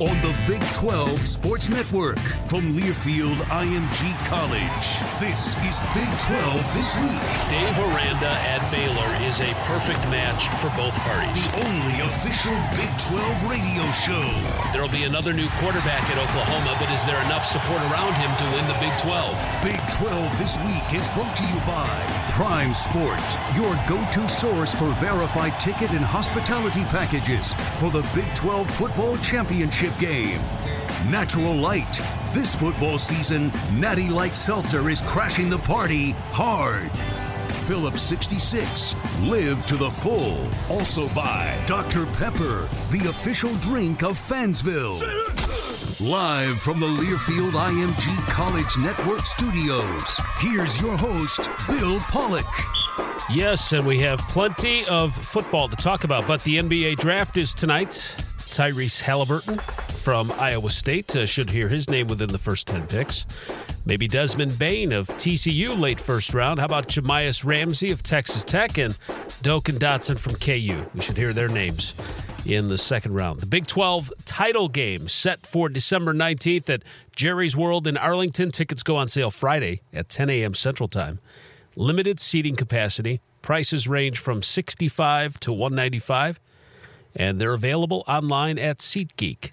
On the Big 12 Sports Network from Learfield IMG College. This is Big 12 This Week. Dave Aranda at Baylor is a perfect match for both parties. The only official Big 12 radio show. There will be another new quarterback at Oklahoma, but is there enough support around him to win the Big 12? Big 12 This Week is brought to you by Prime Sports, your go to source for verified ticket and hospitality packages for the Big 12 Football Championship game. Natural Light. This football season, Natty Light Seltzer is crashing the party hard. Phillips 66. Live to the full. Also by Dr. Pepper, the official drink of Fansville. Live from the Learfield IMG College Network studios, here's your host, Bill Pollock. Yes, and we have plenty of football to talk about, but the NBA draft is tonight. Tyrese Halliburton from Iowa State uh, should hear his name within the first 10 picks. Maybe Desmond Bane of TCU late first round. How about Jahmi'us Ramsey of Texas Tech and Doak and Dotson from KU? We should hear their names in the second round. The Big 12 title game set for December 19th at Jerry's World in Arlington. Tickets go on sale Friday at 10 a.m. Central Time. Limited seating capacity. Prices range from 65 to 195 and they're available online at SeatGeek.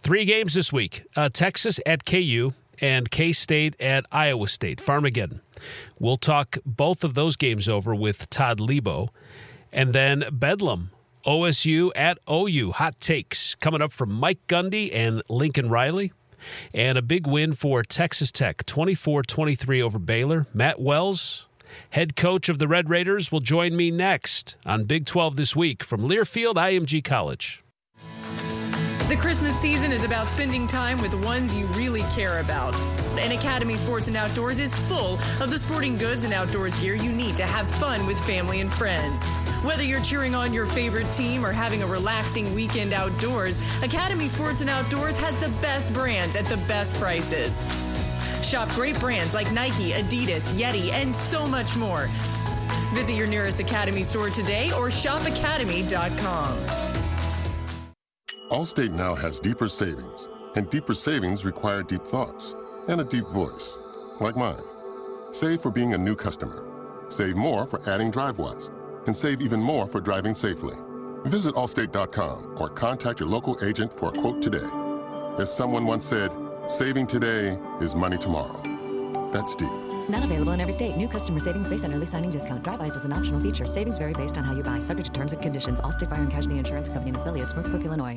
Three games this week uh, Texas at KU and K State at Iowa State, Farmageddon. We'll talk both of those games over with Todd Lebo. And then Bedlam, OSU at OU. Hot takes coming up from Mike Gundy and Lincoln Riley. And a big win for Texas Tech, 24 23 over Baylor. Matt Wells, head coach of the Red Raiders, will join me next on Big 12 this week from Learfield IMG College. The Christmas season is about spending time with ones you really care about. And Academy Sports and Outdoors is full of the sporting goods and outdoors gear you need to have fun with family and friends. Whether you're cheering on your favorite team or having a relaxing weekend outdoors, Academy Sports and Outdoors has the best brands at the best prices. Shop great brands like Nike, Adidas, Yeti, and so much more. Visit your nearest Academy store today or shopacademy.com. Allstate now has deeper savings, and deeper savings require deep thoughts and a deep voice, like mine. Save for being a new customer. Save more for adding DriveWise, and save even more for driving safely. Visit allstate.com or contact your local agent for a quote today. As someone once said, saving today is money tomorrow. That's deep. Not available in every state. New customer savings based on early signing discount. DriveWise is an optional feature. Savings vary based on how you buy. Subject to terms and conditions. Allstate Fire and Casualty Insurance Company and affiliates. Northbrook, Illinois.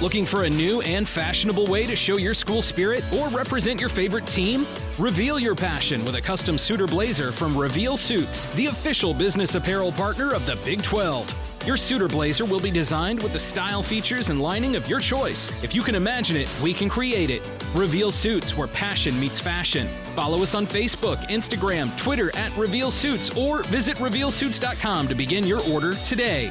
Looking for a new and fashionable way to show your school spirit or represent your favorite team? Reveal your passion with a custom suit or blazer from Reveal Suits, the official business apparel partner of the Big 12. Your suit or blazer will be designed with the style, features, and lining of your choice. If you can imagine it, we can create it. Reveal Suits, where passion meets fashion. Follow us on Facebook, Instagram, Twitter at Reveal Suits, or visit RevealSuits.com to begin your order today.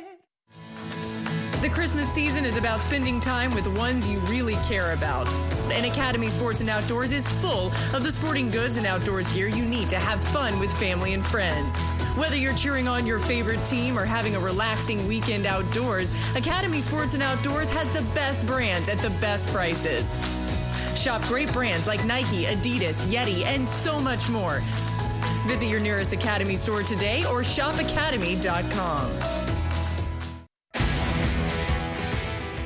The Christmas season is about spending time with ones you really care about. And Academy Sports and Outdoors is full of the sporting goods and outdoors gear you need to have fun with family and friends. Whether you're cheering on your favorite team or having a relaxing weekend outdoors, Academy Sports and Outdoors has the best brands at the best prices. Shop great brands like Nike, Adidas, Yeti, and so much more. Visit your nearest Academy store today or shopacademy.com.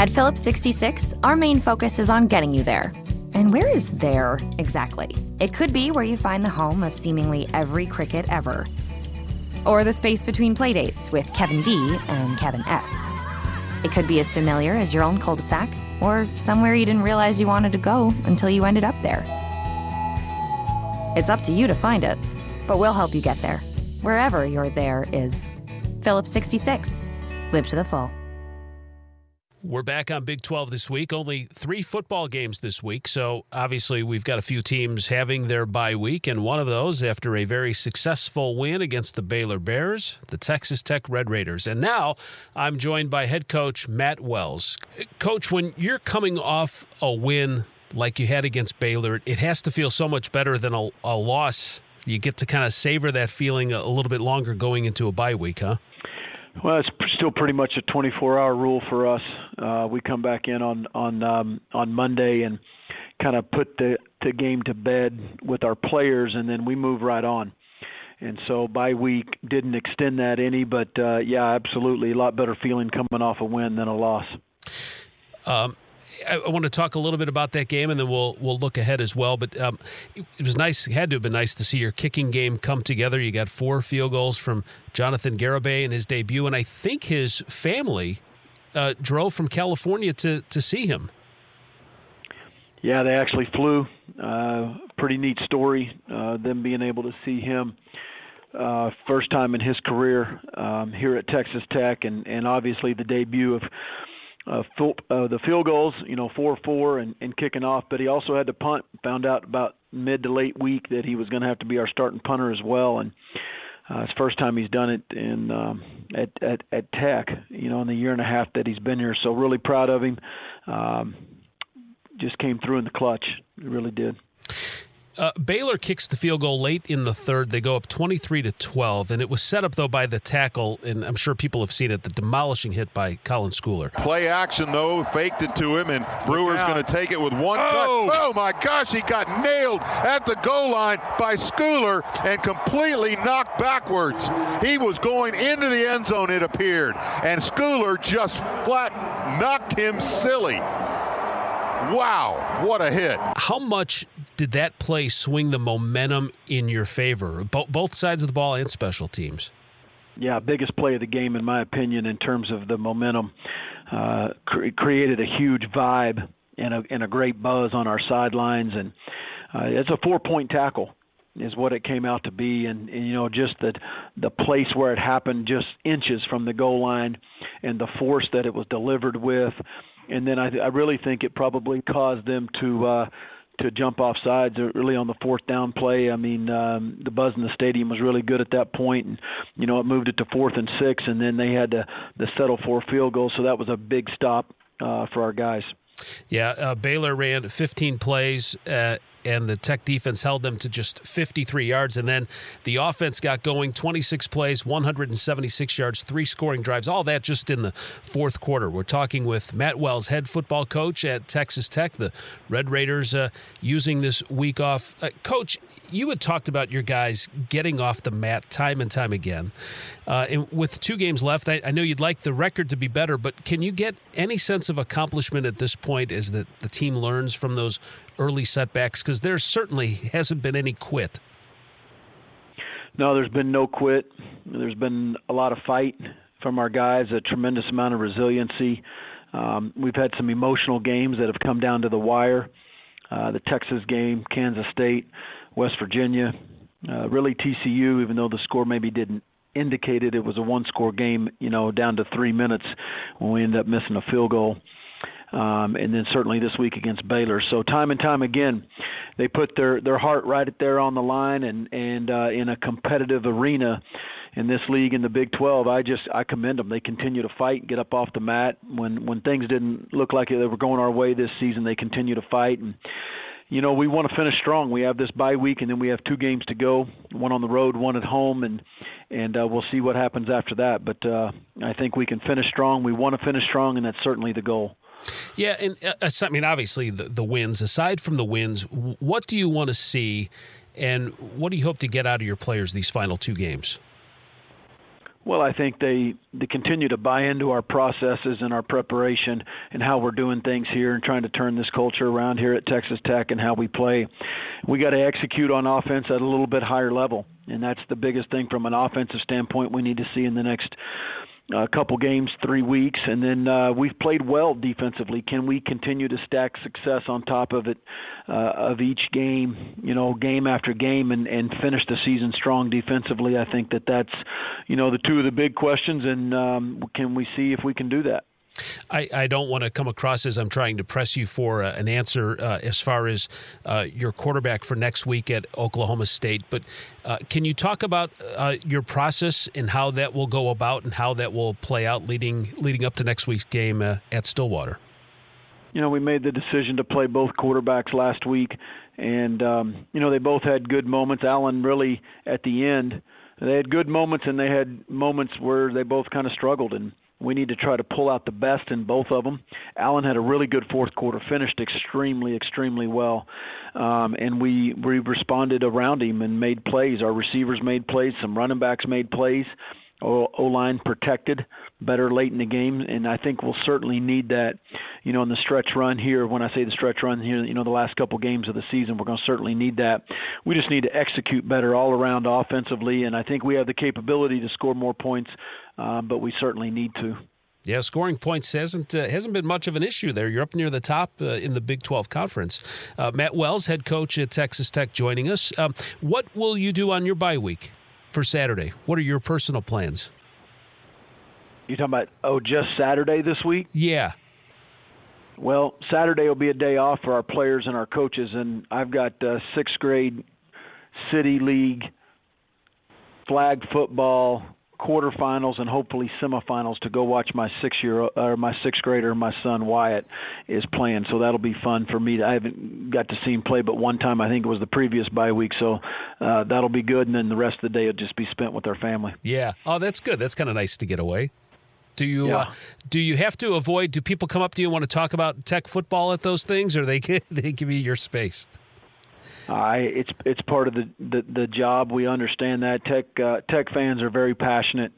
At Phillips 66, our main focus is on getting you there. And where is there exactly? It could be where you find the home of seemingly every cricket ever, or the space between playdates with Kevin D and Kevin S. It could be as familiar as your own cul de sac, or somewhere you didn't realize you wanted to go until you ended up there. It's up to you to find it, but we'll help you get there, wherever your there is. Phillips 66. Live to the full. We're back on Big 12 this week. Only three football games this week. So obviously, we've got a few teams having their bye week. And one of those, after a very successful win against the Baylor Bears, the Texas Tech Red Raiders. And now I'm joined by head coach Matt Wells. Coach, when you're coming off a win like you had against Baylor, it has to feel so much better than a, a loss. You get to kind of savor that feeling a little bit longer going into a bye week, huh? Well, it's still pretty much a 24-hour rule for us. Uh, we come back in on on um, on Monday and kind of put the the game to bed with our players, and then we move right on. And so by week didn't extend that any, but uh, yeah, absolutely, a lot better feeling coming off a win than a loss. Um, I, want to talk a little bit about that game, and then we'll we'll look ahead as well. But um, it, was nice; had to have been nice to see your kicking game come together. You got four field goals from Jonathan Garibay in his debut, and I think his family uh, drove from California to to see him. Yeah, they actually flew. Uh, pretty neat story. Uh, them being able to see him uh, first time in his career um, here at Texas Tech, and and obviously the debut of uh, full, uh, the field goals, you know, four four and, and kicking off. But he also had to punt. Found out about mid to late week that he was going to have to be our starting punter as well, and uh, it's first time he's done it in um, at, at at Tech. You know, in the year and a half that he's been here. So really proud of him. Um, just came through in the clutch. He really did. Uh, Baylor kicks the field goal late in the third. They go up 23 to 12, and it was set up though by the tackle, and I'm sure people have seen it, the demolishing hit by Colin Schooler. Play action though, faked it to him, and Brewer's going to take it with one oh. cut. Oh my gosh, he got nailed at the goal line by Schooler and completely knocked backwards. He was going into the end zone, it appeared, and Schooler just flat knocked him silly. Wow, what a hit. How much did that play swing the momentum in your favor, Bo- both sides of the ball and special teams? Yeah, biggest play of the game, in my opinion, in terms of the momentum. Uh, cre- created a huge vibe and a, and a great buzz on our sidelines. And uh, it's a four point tackle is what it came out to be and, and you know just the the place where it happened just inches from the goal line and the force that it was delivered with and then I, I really think it probably caused them to uh, to jump off sides really on the fourth down play. I mean, um, the buzz in the stadium was really good at that point, and you know it moved it to fourth and six, and then they had to, to settle for a field goal. So that was a big stop uh, for our guys. Yeah, uh, Baylor ran 15 plays. Uh, and the Tech defense held them to just 53 yards. And then the offense got going 26 plays, 176 yards, three scoring drives, all that just in the fourth quarter. We're talking with Matt Wells, head football coach at Texas Tech, the Red Raiders uh, using this week off. Uh, coach, you had talked about your guys getting off the mat time and time again. Uh, and with two games left, I, I, know you'd like the record to be better, but can you get any sense of accomplishment at this point as that the team learns from those early setbacks? Because there certainly hasn't been any quit. No, there's been no quit. There's been a lot of fight from our guys, a tremendous amount of resiliency. Um, we've had some emotional games that have come down to the wire. Uh, the Texas game, Kansas State, West Virginia, uh, really TCU, even though the score maybe didn't indicate it, was a one-score game, you know, down to three minutes when we ended up missing a field goal. Um, and then certainly this week against Baylor. So time and time again, they put their their heart right there on the line, and and uh, in a competitive arena in this league in the Big 12, I just I commend them. They continue to fight, get up off the mat when when things didn't look like they were going our way this season. They continue to fight and you know, we want to finish strong. We have this bye week, and then we have two games to go, one on the road, one at home, and and uh, we'll see what happens after that. But uh, I think we can finish strong. We want to finish strong, and that's certainly the goal. Yeah, and uh, I mean, obviously the the wins. Aside from the wins, what do you want to see, and what do you hope to get out of your players these final two games? Well, I think they they continue to buy into our processes and our preparation and how we're doing things here and trying to turn this culture around here at Texas Tech and how we play. We got to execute on offense at a little bit higher level, and that's the biggest thing from an offensive standpoint we need to see in the next a couple games, three weeks, and then uh, we've played well defensively. Can we continue to stack success on top of it uh, of each game, you know, game after game, and and finish the season strong defensively? I think that that's, you know, the two of the big questions, and um, can we see if we can do that? I, I, don't want to come across as I'm trying to press you for uh, an answer uh, as far as uh, your quarterback for next week at Oklahoma State, but uh, can you talk about uh, your process and how that will go about and how that will play out leading leading up to next week's game uh, at Stillwater? You know, we made the decision to play both quarterbacks last week, and um, you know they both had good moments. Allen really at the end, they had good moments, and they had moments where they both kind of struggled and we need to try to pull out the best in both of them. Allen had a really good fourth quarter, finished extremely, extremely well, um, and we we responded around him and made plays. Our receivers made plays, some running backs made plays. O line protected better late in the game, and I think we'll certainly need that. You know, in the stretch run here. When I say the stretch run here, you know, the last couple games of the season, we're going to certainly need that. We just need to execute better all around offensively, and I think we have the capability to score more points uh, but we certainly need to. Yeah, scoring points hasn't uh, hasn't been much of an issue there. You're up near the top uh, in the Big 12 conference. Uh, Matt Wells, head coach at Texas Tech, joining us. Um, what will you do on your bye week for Saturday? What are your personal plans? You talking about oh, just Saturday this week? Yeah. Well, Saturday will be a day off for our players and our coaches, and I've got uh, sixth grade city league flag football quarterfinals and hopefully semifinals to go watch my six year or my sixth grader, my son Wyatt, is playing. So that'll be fun for me. I haven't got to see him play, but one time I think it was the previous bye week. So uh, that'll be good, and then the rest of the day will just be spent with our family. Yeah. Oh, that's good. That's kind of nice to get away. Do you Yeah. uh, do you have to avoid? Do people come up to you and want to talk about tech football at those things, or they they give you your space? I it's it's part of the the, the job. We understand that tech uh, tech fans are very passionate,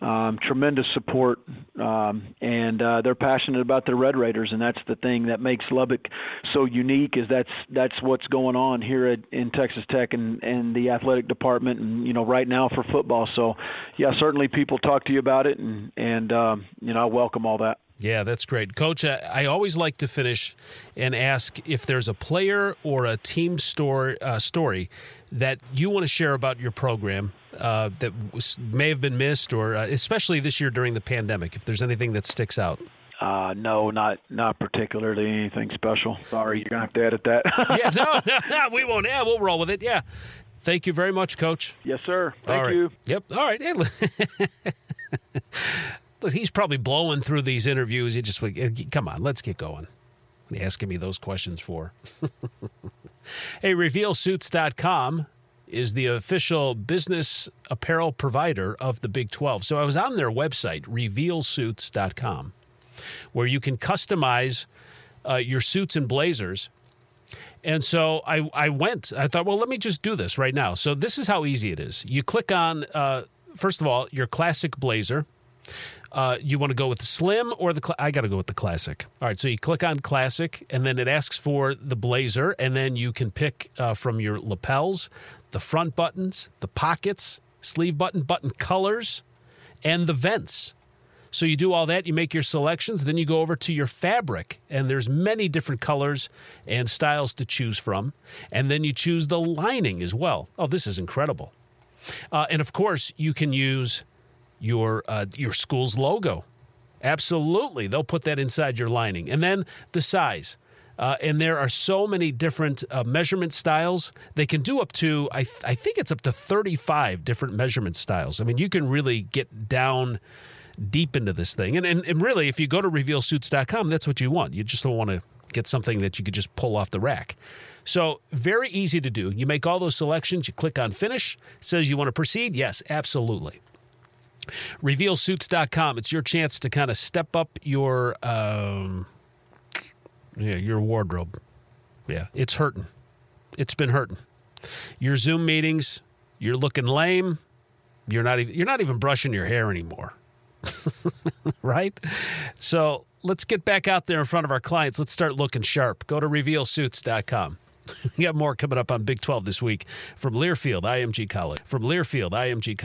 um, tremendous support, um, and uh, they're passionate about the Red Raiders, and that's the thing that makes Lubbock so unique. Is that's that's what's going on here at, in Texas Tech and and the athletic department, and you know right now for football. So, yeah, certainly people talk to you about it, and and um, you know I welcome all that. Yeah, that's great, Coach. I, I always like to finish and ask if there's a player or a team story uh, story that you want to share about your program uh, that was, may have been missed, or uh, especially this year during the pandemic. If there's anything that sticks out. Uh, no, not not particularly anything special. Sorry, you're gonna have to edit that. yeah, no, no, no, we won't. Yeah, we'll roll with it. Yeah. Thank you very much, Coach. Yes, sir. Thank right. you. Yep. All right. He's probably blowing through these interviews. He just like, come on, let's get going. What asking me those questions for? hey, RevealSuits.com is the official business apparel provider of the Big 12. So I was on their website, RevealSuits.com, where you can customize uh, your suits and blazers. And so I, I went, I thought, well, let me just do this right now. So this is how easy it is. You click on, uh, first of all, your classic blazer. Uh, you want to go with the slim or the, cl- I got to go with the classic. All right. So you click on classic and then it asks for the blazer. And then you can pick uh, from your lapels, the front buttons, the pockets, sleeve button, button colors, and the vents. So you do all that, you make your selections, then you go over to your fabric, and there's many different colors and styles to choose from. And then you choose the lining as well. Oh, this is incredible. Uh, and of course, you can use your uh, your school's logo. Absolutely, they'll put that inside your lining, and then the size. Uh, and there are so many different uh, measurement styles. They can do up to, I, th- I think it's up to 35 different measurement styles. I mean, you can really get down deep into this thing. And, and, and really, if you go to revealsuits.com, that's what you want. You just don't want to get something that you could just pull off the rack. So, very easy to do. You make all those selections, you click on finish, says you want to proceed. Yes, absolutely. Revealsuits.com. It's your chance to kind of step up your um, yeah, your wardrobe. Yeah, it's hurting. It's been hurting. Your Zoom meetings, you're looking lame. You're not even you're not even brushing your hair anymore. right? So, let's get back out there in front of our clients. Let's start looking sharp. Go to revealsuits.com. We got more coming up on Big 12 this week from Learfield IMG College. From Learfield IMG College.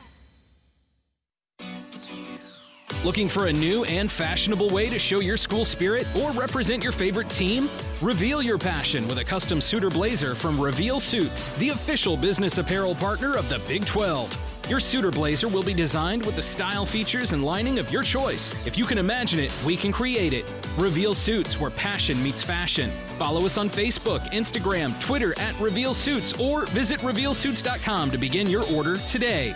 Looking for a new and fashionable way to show your school spirit or represent your favorite team? Reveal your passion with a custom suitor blazer from Reveal Suits, the official business apparel partner of the Big 12. Your suitor blazer will be designed with the style, features, and lining of your choice. If you can imagine it, we can create it. Reveal Suits, where passion meets fashion. Follow us on Facebook, Instagram, Twitter at Reveal Suits, or visit RevealSuits.com to begin your order today.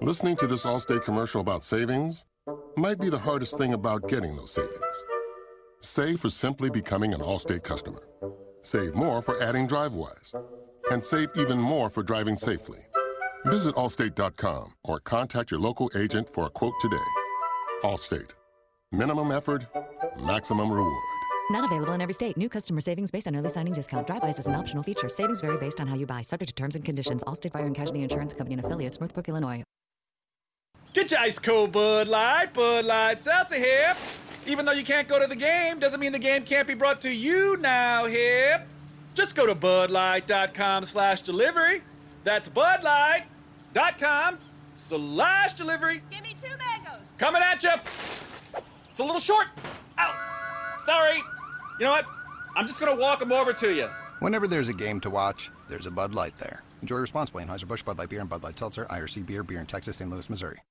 Listening to this Allstate commercial about savings might be the hardest thing about getting those savings. Save for simply becoming an Allstate customer. Save more for adding DriveWise. And save even more for driving safely. Visit allstate.com or contact your local agent for a quote today. Allstate. Minimum effort, maximum reward. Not available in every state. New customer savings based on early signing discount. Drivewise is an optional feature. Savings vary based on how you buy. Subject to terms and conditions. All Allstate Fire and Casualty Insurance Company and affiliates. Northbrook, Illinois. Get your ice cold Bud Light. Bud Light Seltzer here. Even though you can't go to the game, doesn't mean the game can't be brought to you now here. Just go to budlight.com slash delivery. That's budlight.com slash delivery. Give me two mangoes. Coming at you. It's a little short. Ow. Sorry. You know what? I'm just going to walk them over to you. Whenever there's a game to watch, there's a Bud Light there. Enjoy responsibly. Anheuser-Busch Bud Light Beer and Bud Light Seltzer, IRC Beer, Beer in Texas, St. Louis, Missouri.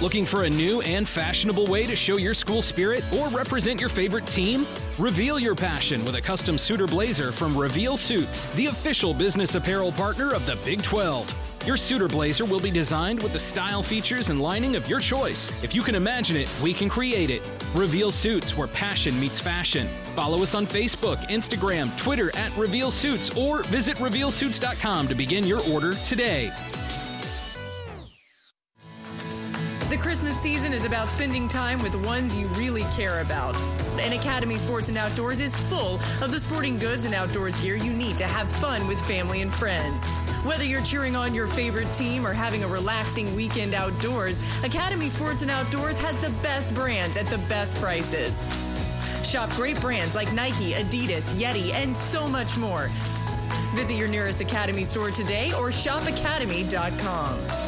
Looking for a new and fashionable way to show your school spirit or represent your favorite team? Reveal your passion with a custom suitor blazer from Reveal Suits, the official business apparel partner of the Big 12. Your suitor blazer will be designed with the style features and lining of your choice. If you can imagine it, we can create it. Reveal Suits, where passion meets fashion. Follow us on Facebook, Instagram, Twitter at Reveal Suits, or visit RevealSuits.com to begin your order today. The Christmas season is about spending time with the ones you really care about. And Academy Sports and Outdoors is full of the sporting goods and outdoors gear you need to have fun with family and friends. Whether you're cheering on your favorite team or having a relaxing weekend outdoors, Academy Sports and Outdoors has the best brands at the best prices. Shop great brands like Nike, Adidas, Yeti, and so much more. Visit your nearest Academy store today or shopacademy.com.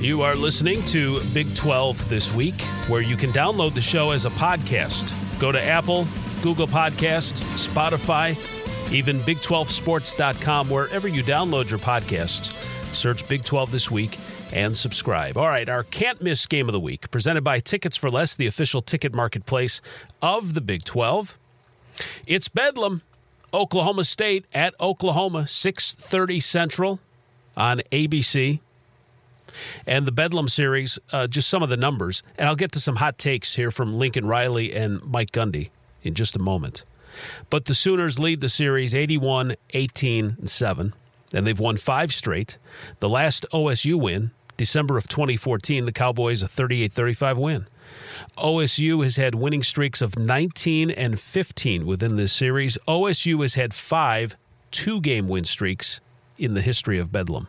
You are listening to Big 12 this week, where you can download the show as a podcast. Go to Apple, Google Podcast, Spotify, even Big12Sports.com, wherever you download your podcasts. Search Big 12 this week and subscribe. All right, our can't miss game of the week, presented by Tickets for Less, the official ticket marketplace of the Big 12. It's Bedlam, Oklahoma State at Oklahoma, 6:30 Central on ABC and the Bedlam series, uh, just some of the numbers. And I'll get to some hot takes here from Lincoln Riley and Mike Gundy in just a moment. But the Sooners lead the series 81 18 7, and they've won five straight. The last OSU win, December of 2014, the Cowboys a 38 35 win. OSU has had winning streaks of 19 and 15 within this series. OSU has had five two game win streaks in the history of Bedlam.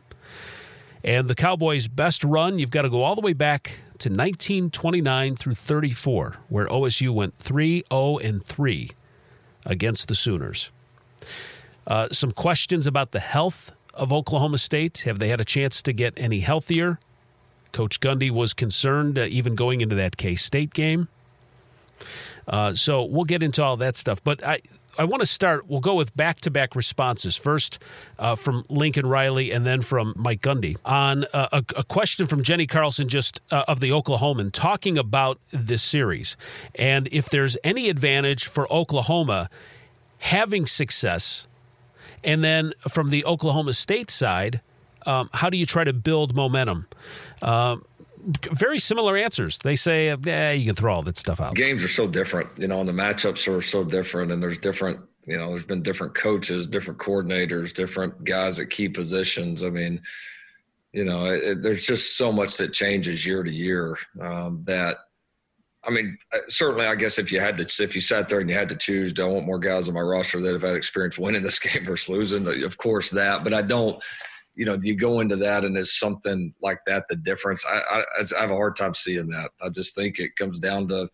And the Cowboys' best run, you've got to go all the way back to 1929 through 34, where OSU went 3 0 and 3 against the Sooners. Uh, some questions about the health of Oklahoma State. Have they had a chance to get any healthier? Coach Gundy was concerned uh, even going into that K State game. Uh, so we'll get into all that stuff. But I, I want to start. We'll go with back to back responses. First uh, from Lincoln Riley and then from Mike Gundy on uh, a, a, question from Jenni Carlson, just uh, of the Oklahoman, talking about this series and if there's any advantage for Oklahoma having success. And then from the Oklahoma State side, um, how do you try to build momentum? Um, very similar answers. They say, yeah, you can throw all that stuff out. Games are so different, you know, and the matchups are so different, and there's different, you know, there's been different coaches, different coordinators, different guys at key positions. I mean, you know, it, there's just so much that changes year to year um, that I mean, uh, certainly, I guess if you had to, if you sat there and you had to choose, do I want more guys on my roster that have had experience winning this game versus losing? Of course, that. But I don't. You know, do you go into that and is something like that the difference? I, I, I have a hard time seeing that. I just think it comes down to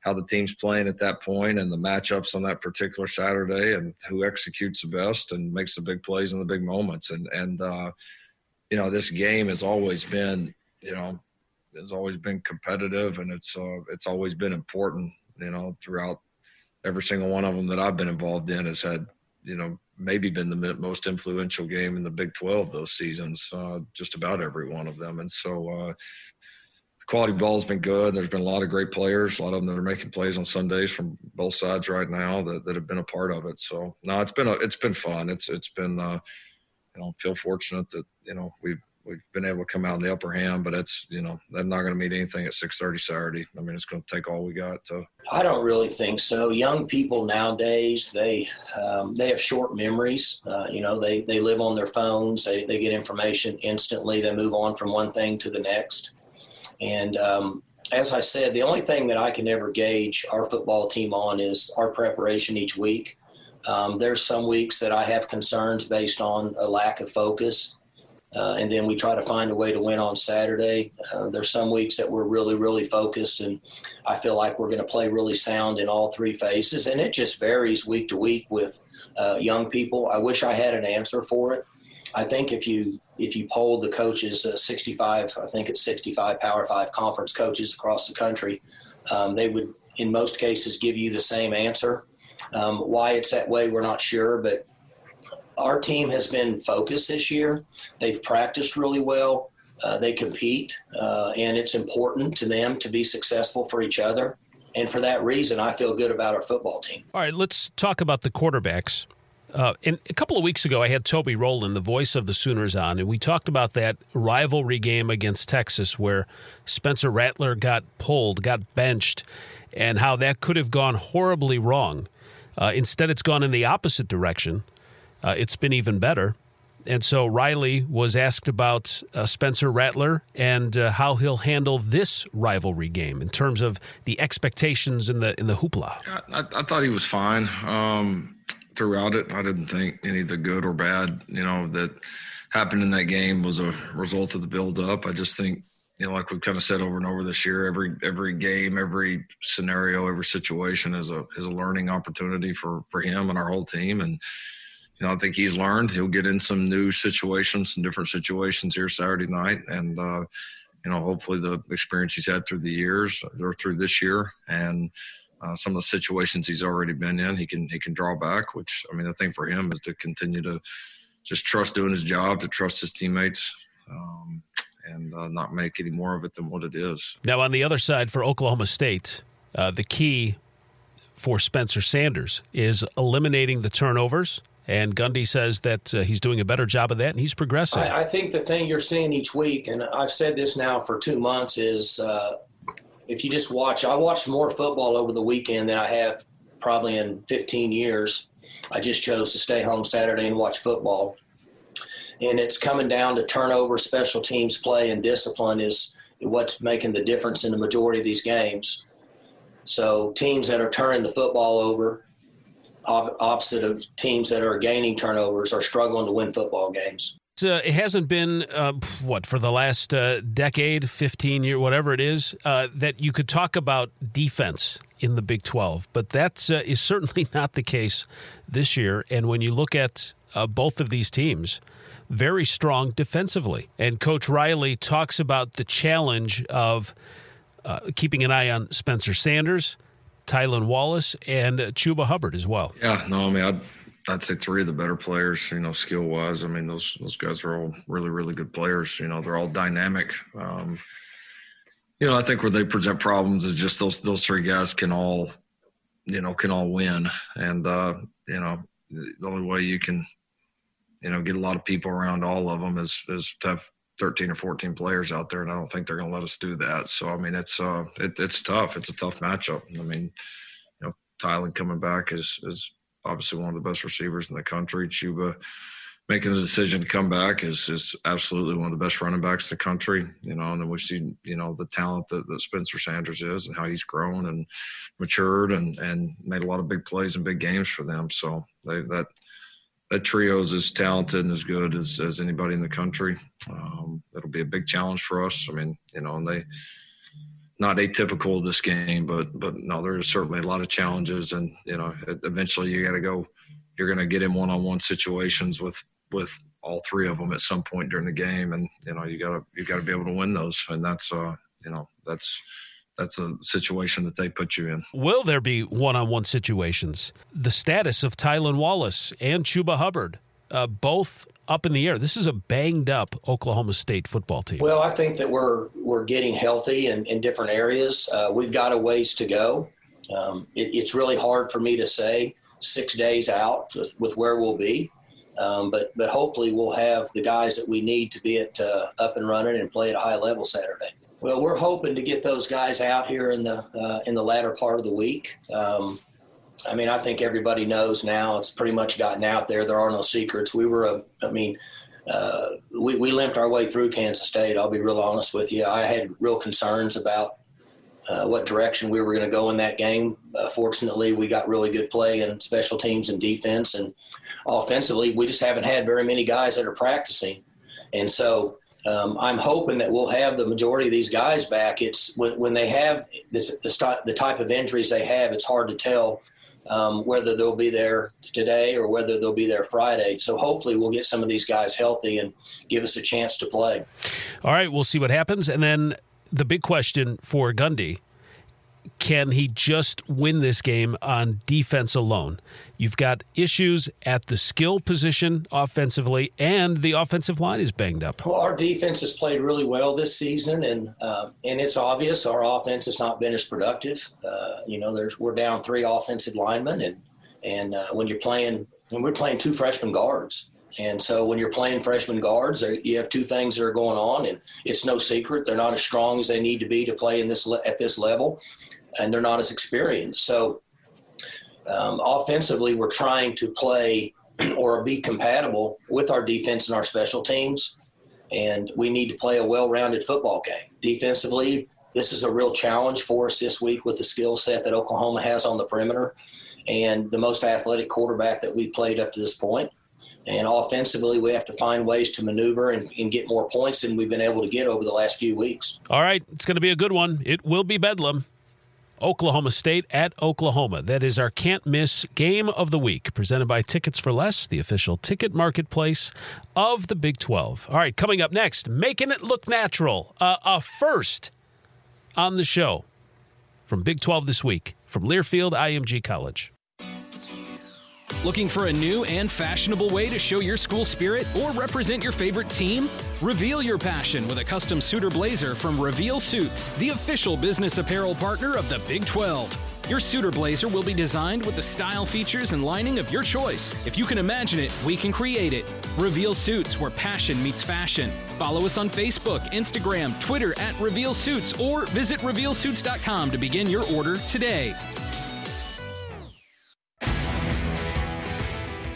how the team's playing at that point and the matchups on that particular Saturday and who executes the best and makes the big plays in the big moments. And and uh, you know, this game has always been, you know, has always been competitive and it's uh, it's always been important. You know, throughout every single one of them that I've been involved in has had, you know, maybe been the most influential game in the Big 12 those seasons, uh, just about every one of them. And so, uh, the quality ball has been good. There's been a lot of great players, a lot of them that are making plays on Sundays from both sides right now that, that have been a part of it. So no, it's been a, it's been fun. It's it's been uh, you know feel fortunate that you know we've we've been able to come out in the upper hand, but it's you know they're not going to meet anything at 6:30 Saturday. I mean, it's going to take all we got So I don't really think so. Young people nowadays they um, they have short memories. Uh, you know, they they live on their phones. They they get information instantly. They move on from one thing to the next. And um, as I said, the only thing that I can ever gauge our football team on is our preparation each week. Um, there's some weeks that I have concerns based on a lack of focus. Uh, and then we try to find a way to win on Saturday. Uh, there's some weeks that we're really, really focused, and I feel like we're going to play really sound in all three phases. And it just varies week to week with uh, young people. I wish I had an answer for it. I think if you if you polled the coaches, uh, 65, I think it's 65 Power Five conference coaches across the country, um, they would in most cases give you the same answer. Um, why it's that way, we're not sure, but our team has been focused this year. They've practiced really well. Uh, they compete, uh, and it's important to them to be successful for each other. And for that reason, I feel good about our football team. All right, let's talk about the quarterbacks. Uh, and a couple of weeks ago, I had Toby Rowland, the voice of the Sooners, on, and we talked about that rivalry game against Texas where Spencer Rattler got pulled, got benched, and how that could have gone horribly wrong. Uh, instead, it's gone in the opposite direction. Uh, it's been even better. And so Riley was asked about uh, Spencer Rattler and uh, how he'll handle this rivalry game in terms of the expectations in the in the hoopla. I, I thought he was fine. Um, throughout it. I didn't think any of the good or bad, you know, that happened in that game was a result of the build up. I just think, you know, like we've kind of said over and over this year, every every game, every scenario, every situation is a is a learning opportunity for for him and our whole team. And you know, I think he's learned. He'll get in some new situations, some different situations here Saturday night, and uh, you know, hopefully the experience he's had through the years or through this year and uh, some of the situations he's already been in, he can he can draw back. Which I mean, the thing for him is to continue to just trust doing his job, to trust his teammates, um, and uh, not make any more of it than what it is. Now, on the other side for Oklahoma State, uh, the key for Spencer Sanders is eliminating the turnovers. And Gundy says that uh, he's doing a better job of that, and he's progressing. I, I, think the thing you're seeing each week, and I've said this now for two months, is uh, if you just watch, I watched more football over the weekend than I have probably in 15 years. I just chose to stay home Saturday and watch football. And it's coming down to turnover, special teams play, and discipline is what's making the difference in the majority of these games. So teams that are turning the football over, opposite of teams that are gaining turnovers, are struggling to win football games uh, it hasn't been uh, what for the last uh, decade, fifteen year, whatever it is, uh, that you could talk about defense in the Big Twelve, but that uh, is certainly not the case this year. And when you look at uh, both of these teams, very strong defensively, and Coach Riley talks about the challenge of keeping an eye on Spencer Sanders. Tylan Wallace and Chuba Hubbard as well. Yeah, no, I mean, I'd, I'd say three of the better players, you know, skill wise. I mean, those those guys are all really, really good players. You know, they're all dynamic. Um, you know, I think where they present problems is just those those three guys can all, you know, can all win. And uh, you know, the only way you can, you know, get a lot of people around all of them is is to have 13 or 14 players out there, and I don't think they're going to let us do that. So I mean, it's uh, it, it's tough. It's a tough matchup. I mean, you know, Tylan coming back is is obviously one of the best receivers in the country. Chuba making the decision to come back is is absolutely one of the best running backs in the country. You know, and then we've seen you know the talent that, that Spencer Sanders is and how he's grown and matured and and made a lot of big plays and big games for them. So they that that trio is as talented and as good as, as anybody in the country. Um, it'll be a big challenge for us. I mean, you know, and they not atypical of this game, but but no, there's certainly a lot of challenges, and you know, eventually you got to go. You're going to get in one-on-one situations with with all three of them at some point during the game, and you know, you got to you got to be able to win those, and that's uh, you know, that's that's a situation that they put you in. Will there be one-on-one situations? The status of Tylan Wallace and Chuba Hubbard, uh, both up in the air. This is a banged up Oklahoma State football team. Well, I think that we're we're getting healthy in, in different areas. Uh, we've got a ways to go. Um, it, it's really hard for me to say six days out with, with where we'll be. Um, but but hopefully we'll have the guys that we need to be at uh, up and running and play at a high level Saturday. Well, we're hoping to get those guys out here in the uh, in the latter part of the week. Um, I mean, I think everybody knows now. It's pretty much gotten out there. There are no secrets. We were, a, I mean, uh, we, we limped our way through Kansas State. I'll be real honest with you. I had real concerns about uh, what direction we were going to go in that game. Uh, fortunately, we got really good play in special teams and defense, and offensively, we just haven't had very many guys that are practicing. And so um, I'm hoping that we'll have the majority of these guys back. It's when, when they have this, the, the type of injuries they have, it's hard to tell um, whether they'll be there today or whether they'll be there Friday. So hopefully we'll get some of these guys healthy and give us a chance to play. All right, we'll see what happens. And then the big question for Gundy can he just win this game on defense alone? You've got issues at the skill position offensively, and the offensive line is banged up. Well, our defense has played really well this season, and uh, and it's obvious our offense has not been as productive. Uh, you know, there's we're down three offensive linemen, and and uh, when you're playing when we're playing two freshman guards, and so when you're playing freshman guards, you have two things that are going on, and it's no secret they're not as strong as they need to be to play in this at this level, and they're not as experienced. So um, offensively, we're trying to play or be compatible with our defense and our special teams, and we need to play a well-rounded football game. Defensively, this is a real challenge for us this week with the skill set that Oklahoma has on the perimeter and the most athletic quarterback that we've played up to this point. And offensively, we have to find ways to maneuver and, and, get more points than we've been able to get over the last few weeks. All right, it's going to be a good one. It will be Bedlam. Oklahoma State at Oklahoma. That is our can't miss game of the week, presented by Tickets for Less, the official ticket marketplace of the Big 12. All right, coming up next, making it look natural. Uh, a first on the show from Big 12 this week from Learfield IMG College. Looking for a new and fashionable way to show your school spirit or represent your favorite team? Reveal your passion with a custom suitor blazer from Reveal Suits, the official business apparel partner of the Big 12. Your suitor blazer will be designed with the style features and lining of your choice. If you can imagine it, we can create it. Reveal Suits, where passion meets fashion. Follow us on Facebook, Instagram, Twitter at Reveal Suits, or visit RevealSuits.com to begin your order today.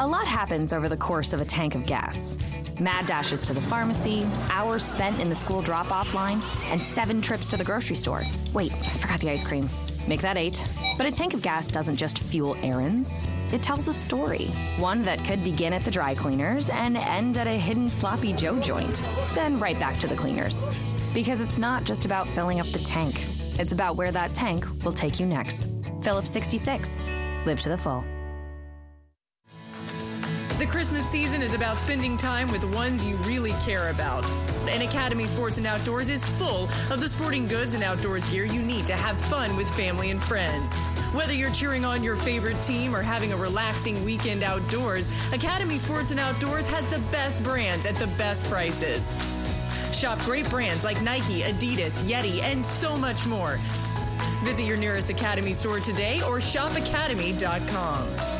A lot happens over the course of a tank of gas. Mad dashes to the pharmacy, hours spent in the school drop off line, and seven trips to the grocery store. Wait, I forgot the ice cream. Make that eight. But a tank of gas doesn't just fuel errands, it tells a story. One that could begin at the dry cleaners and end at a hidden sloppy Joe joint, then right back to the cleaners. Because it's not just about filling up the tank, it's about where that tank will take you next. Phillips 66. Live to the full. The Christmas season is about spending time with the ones you really care about. And Academy Sports and Outdoors is full of the sporting goods and outdoors gear you need to have fun with family and friends. Whether you're cheering on your favorite team or having a relaxing weekend outdoors, Academy Sports and Outdoors has the best brands at the best prices. Shop great brands like Nike, Adidas, Yeti, and so much more. Visit your nearest Academy store today or shopacademy.com.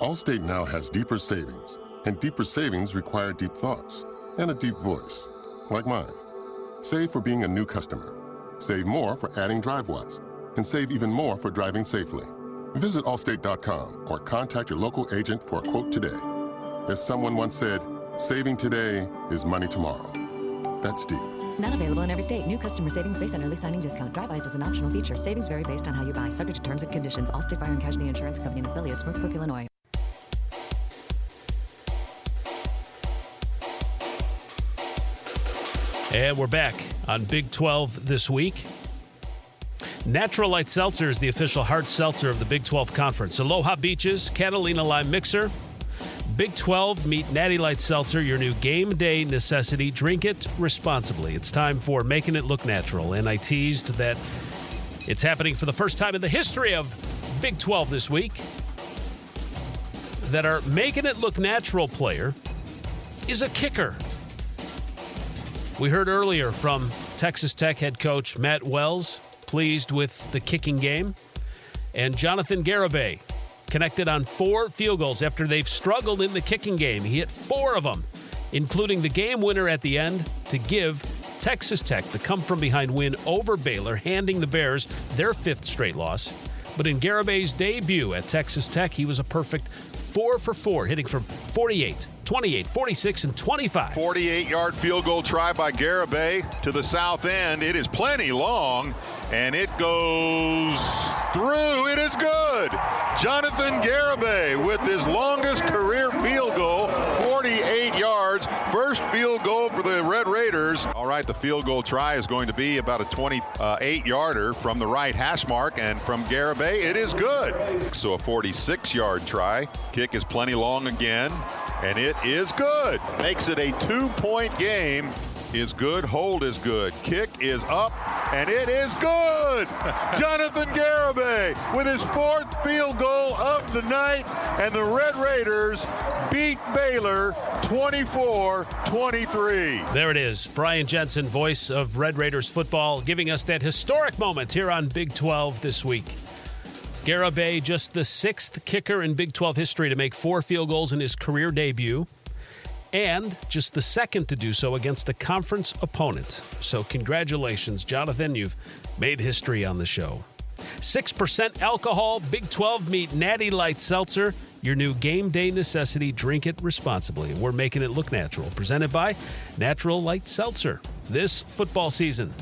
Allstate now has deeper savings, and deeper savings require deep thoughts and a deep voice, like mine. Save for being a new customer. Save more for adding DriveWise, and save even more for driving safely. Visit allstate.com or contact your local agent for a quote today. As someone once said, saving today is money tomorrow. That's deep. Not available in every state. New customer savings based on early signing discount. DriveWise is an optional feature. Savings vary based on how you buy. Subject to terms and conditions. Allstate Fire and Casualty Insurance Company and affiliates. Northbrook, Illinois. And we're back on Big 12 this week. Natural Light Seltzer is the official hard seltzer of the Big 12 Conference. Aloha Beaches, Catalina Lime Mixer. Big 12 meet Natty Light Seltzer, your new game day necessity. Drink it responsibly. It's time for Making It Look Natural. And I teased that it's happening for the first time in the history of Big 12 this week. That our Making It Look Natural player is a kicker. We heard earlier from Texas Tech head coach Matt Wells, pleased with the kicking game. And Jonathan Garibay connected on four field goals after they've struggled in the kicking game. He hit four of them, including the game winner at the end to give Texas Tech the come from behind win over Baylor, handing the Bears their fifth straight loss. But in Garibay's debut at Texas Tech, he was a perfect four for four, hitting from 48, 28, 46, and 25. 48 yard field goal try by Garibay to the south end. It is plenty long, and it goes through. It is good. Jonathan Garibay with his longest career field goal, 48 yards. First field goal for the Red Raiders. All right, the field goal try is going to be about a 28 yarder from the right hash mark, and from Garibay, it is good. So a 46 yard try. Kick is plenty long again, and it is good. Makes it a two point game. Is good, hold is good. Kick is up, and it is good. Jonathan Garibay with his fourth field goal of the night, and the Red Raiders beat Baylor 24 23. There it is. Brian Jensen, voice of Red Raiders football, giving us that historic moment here on Big 12 this week. Garibay, just the sixth kicker in Big 12 history to make four field goals in his career debut, and just the second to do so against a conference opponent. So, congratulations, Jonathan. You've made history on the show. 6% alcohol, Big 12 meet Natty Light Seltzer, your new game day necessity. Drink it responsibly. We're making it look natural. Presented by Natural Light Seltzer. This football season,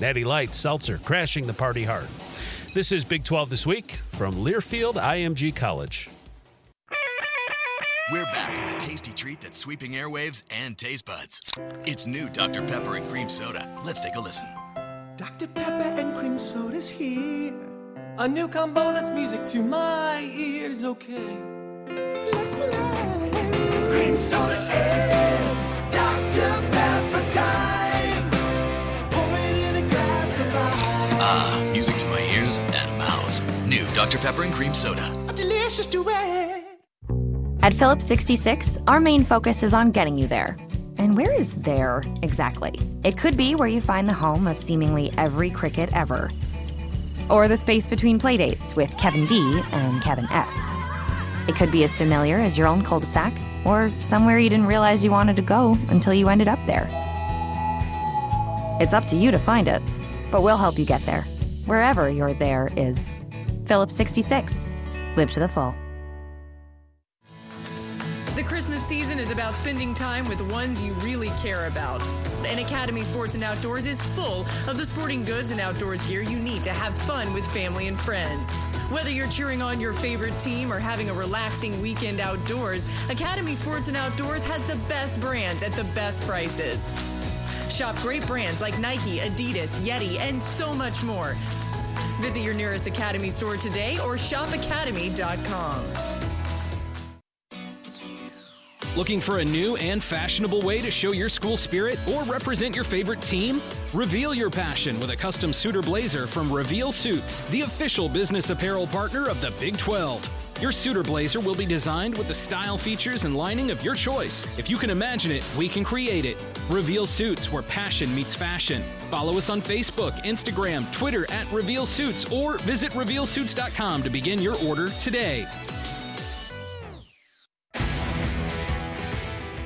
Natty Light Seltzer, crashing the party hard. This is Big 12 This Week from Learfield IMG College. We're back with a tasty treat that's sweeping airwaves and taste buds. It's new Dr. Pepper and Cream Soda. Let's take a listen. Dr. Pepper and cream soda's here. A new combo that's music to my ears, okay. Let's relax. Cream soda and Dr. Pepper time. Pour it in a glass of ice. Ah, music New Dr. Pepper and Cream Soda. A delicious duet. At Phillips 66, our main focus is on getting you there. And where is there exactly? It could be where you find the home of seemingly every cricket ever, or the space between playdates with Kevin D and Kevin S. It could be as familiar as your own cul de sac, or somewhere you didn't realize you wanted to go until you ended up there. It's up to you to find it, but we'll help you get there, wherever your there is. Phillips 66. Live to the full. The Christmas season is about spending time with the ones you really care about. And Academy Sports and Outdoors is full of the sporting goods and outdoors gear you need to have fun with family and friends. Whether you're cheering on your favorite team or having a relaxing weekend outdoors, Academy Sports and Outdoors has the best brands at the best prices. Shop great brands like Nike, Adidas, Yeti, and so much more. Visit your nearest Academy store today or shopacademy.com. Looking for a new and fashionable way to show your school spirit or represent your favorite team? Reveal your passion with a custom suitor blazer from Reveal Suits, the official business apparel partner of the Big 12. Your suitor blazer will be designed with the style, features, and lining of your choice. If you can imagine it, we can create it. Reveal Suits, where passion meets fashion. Follow us on Facebook, Instagram, Twitter at Reveal Suits, or visit RevealSuits.com to begin your order today.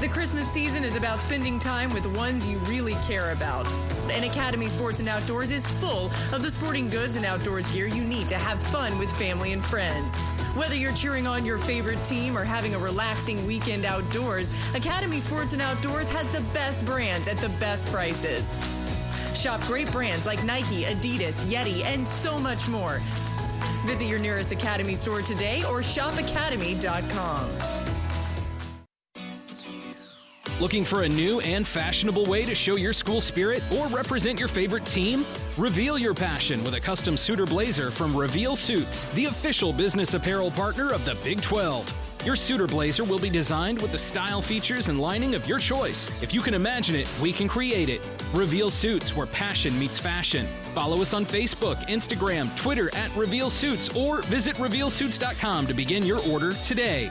The Christmas season is about spending time with ones you really care about. And Academy Sports and Outdoors is full of the sporting goods and outdoors gear you need to have fun with family and friends. Whether you're cheering on your favorite team or having a relaxing weekend outdoors, Academy Sports and Outdoors has the best brands at the best prices. Shop great brands like Nike, Adidas, Yeti, and so much more. Visit your nearest Academy store today or shopacademy.com. Looking for a new and fashionable way to show your school spirit or represent your favorite team? Reveal your passion with a custom suitor blazer from Reveal Suits, the official business apparel partner of the Big 12. Your suitor blazer will be designed with the style, features, and lining of your choice. If you can imagine it, we can create it. Reveal Suits, where passion meets fashion. Follow us on Facebook, Instagram, Twitter at Reveal Suits, or visit RevealSuits.com to begin your order today.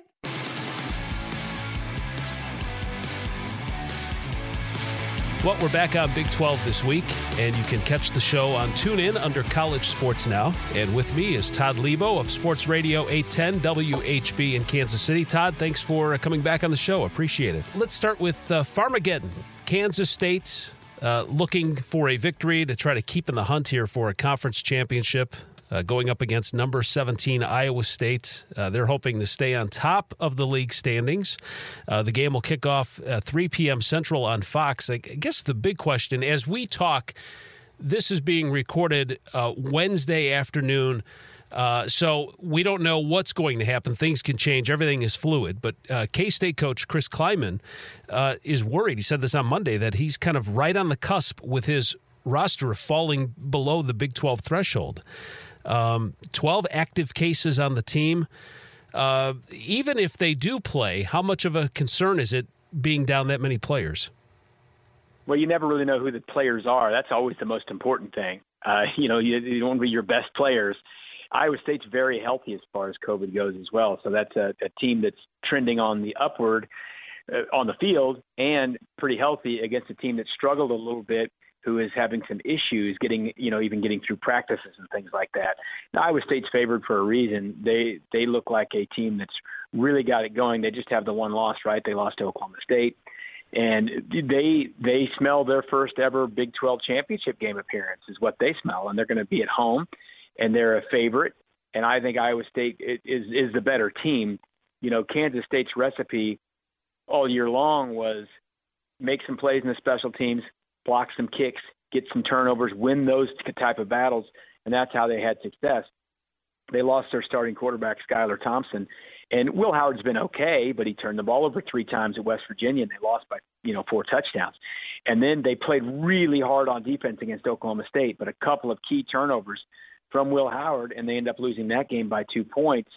Well, we're back on Big 12 this week, and you can catch the show on TuneIn under College Sports Now. And with me is Todd Leabo of Sports Radio 810 WHB in Kansas City. Todd, thanks for uh, coming back on the show. Appreciate it. Let's start with uh, Farmageddon. Kansas State uh, looking for a victory to try to keep in the hunt here for a conference championship uh, going up against number 17 Iowa State. Uh, they're hoping to stay on top of the league standings. Uh, the game will kick off 3 p.m. Central on Fox. I guess the big question as we talk, this is being recorded uh, Wednesday afternoon. Uh, so we don't know what's going to happen. Things can change. Everything is fluid. But uh, K State coach Chris Klieman is worried. He said this on Monday that he's kind of right on the cusp with his roster falling below the Big 12 threshold. Um, 12 active cases on the team. Uh, even if they do play, how much of a concern is it being down that many players? Well, you never really know who the players are. That's always the most important thing. Uh, you know, you, you don't want to be your best players. Iowa State's very healthy as far as COVID goes as well. So that's a, a team that's trending on the upward uh, on the field and pretty healthy against a team that struggled a little bit who is having some issues getting, you know, even getting through practices and things like that. Now, Iowa State's favored for a reason. They they look like a team that's really got it going. They just have the one loss, right? They lost to Oklahoma State, and they they smell their first ever Big 12 championship game appearance is what they smell, and they're going to be at home, and they're a favorite. And I think Iowa State is is the better team. You know, Kansas State's recipe all year long was make some plays in the special teams, block some kicks, get some turnovers, win those type of battles, and that's how they had success. They lost their starting quarterback Skylar Thompson, and Will Howard's been okay, but he turned the ball over three times at West Virginia, and they lost by you know four touchdowns. And then they played really hard on defense against Oklahoma State, but a couple of key turnovers from Will Howard, and they end up losing that game by two points.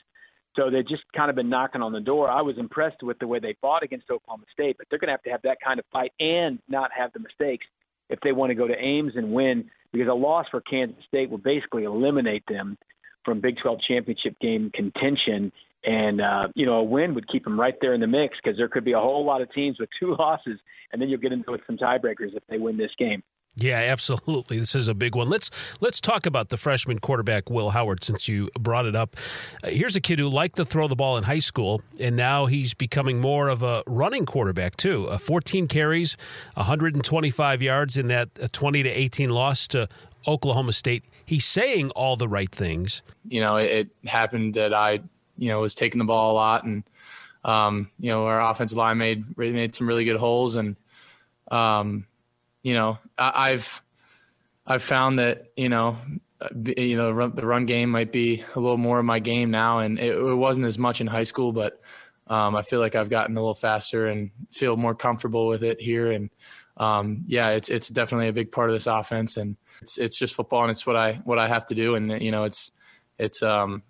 So they've just kind of been knocking on the door. I was impressed with the way they fought against Oklahoma State, but they're going to have to have that kind of fight and not have the mistakes if they want to go to Ames and win, because a loss for Kansas State will basically eliminate them from Big 12 championship game contention. And, uh, you know, a win would keep them right there in the mix because there could be a whole lot of teams with two losses, and then you'll get into it some tiebreakers if they win this game. Yeah, absolutely. This is a big one. Let's let's talk about the freshman quarterback Will Howard since you brought it up. Uh, here's a kid who liked to throw the ball in high school, and now he's becoming more of a running quarterback too. Uh, 14 carries, 125 yards in that uh, 20 to 18 loss to Oklahoma State. He's saying all the right things. You know, it, it happened that I, you know, was taking the ball a lot, and um, you know, our offensive line made made some really good holes, and um, you know, I, have I've found that you know, you know, run, the run game might be a little more of my game now, and it, it wasn't as much in high school, but um, I feel like I've gotten a little faster and feel more comfortable with it here, and um, yeah, it's it's definitely a big part of this offense, and it's it's just football, and it's what I what I have to do, and you know, it's it's um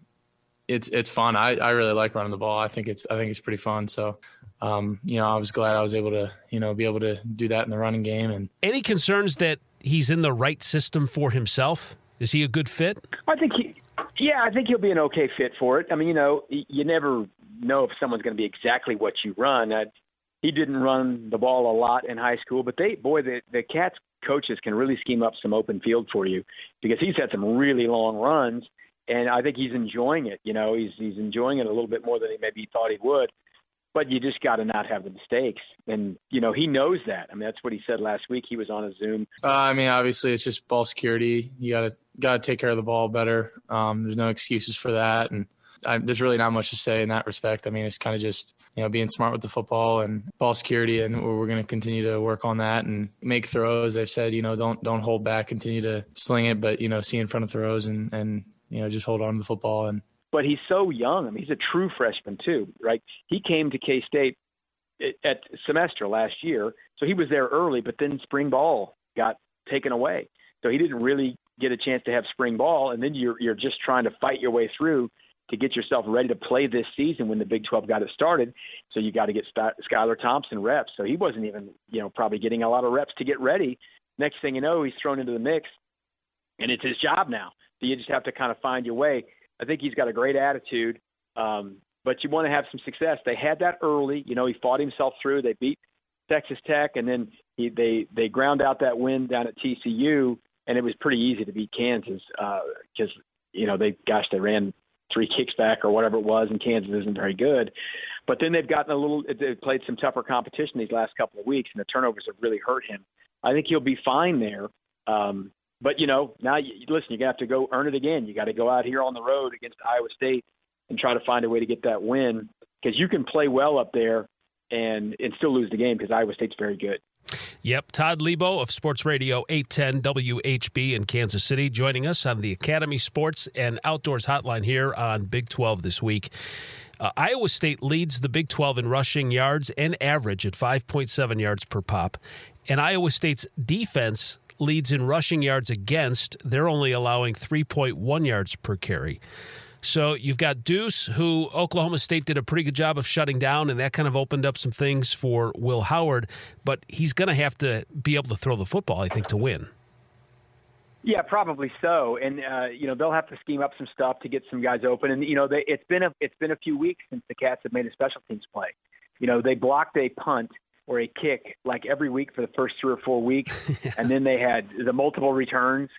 it's it's fun. I, I really like running the ball. I think it's I think it's pretty fun. So um, you know, I was glad I was able to, you know, be able to do that in the running game. And any concerns that he's in the right system for himself? Is he a good fit? I think he, yeah, I think he'll be an okay fit for it. I mean, you know, you never know if someone's going to be exactly what you run. I, he didn't run the ball a lot in high school, but they, boy, the the Cats coaches can really scheme up some open field for you because he's had some really long runs, and I think he's enjoying it. You know, he's he's enjoying it a little bit more than he maybe thought he would but you just got to not have the mistakes. And you know he knows that. I mean, that's what he said last week. He was on a Zoom. Uh, I mean, obviously, it's just ball security. You got to got to take care of the ball better. Um, there's no excuses for that, and I, there's really not much to say in that respect. I mean, it's kind of just you know being smart with the football and ball security, and we're going to continue to work on that and make throws. I've said you know don't don't hold back, continue to sling it, but you know see in front of throws and and you know just hold on to the football and but he's so young. I mean, he's a true freshman too, right? He came to K State at semester last year, so he was there early. But then spring ball got taken away, so he didn't really get a chance to have spring ball. And then you're you're just trying to fight your way through to get yourself ready to play this season when the Big 12 got it started. So you got to get Skylar Thompson reps. So he wasn't even, you know, probably getting a lot of reps to get ready. Next thing you know, he's thrown into the mix, and it's his job now. So you just have to kind of find your way. I think he's got a great attitude. Um, but you want to have some success. They had that early. You know, he fought himself through. They beat Texas Tech, and then he, they they ground out that win down at TCU, and it was pretty easy to beat Kansas because uh, you know they gosh they ran three kicks back or whatever it was, and Kansas isn't very good. But then they've gotten a little. They've played some tougher competition these last couple of weeks, and the turnovers have really hurt him. I think he'll be fine there. Um, but you know, now you, listen, you're gonna have to go earn it again. You got to go out here on the road against Iowa State and try to find a way to get that win because you can play well up there and and still lose the game because Iowa State's very good. Yep, Todd Leabo of Sports Radio 810 WHB in Kansas City joining us on the Academy Sports and Outdoors Hotline here on Big 12 this week. Uh, Iowa State leads the Big 12 in rushing yards and average at 5.7 yards per pop. And Iowa State's defense leads in rushing yards against. They're only allowing 3.1 yards per carry. So you've got Deuce, who Oklahoma State did a pretty good job of shutting down, and that kind of opened up some things for Will Howard. But he's going to have to be able to throw the football, I think, to win. Yeah, probably so. And uh, you know they'll have to scheme up some stuff to get some guys open. And you know they, it's been a it's been a few weeks since the Cats have made a special teams play. You know they blocked a punt or a kick like every week for the first three or four weeks, and then they had the multiple returns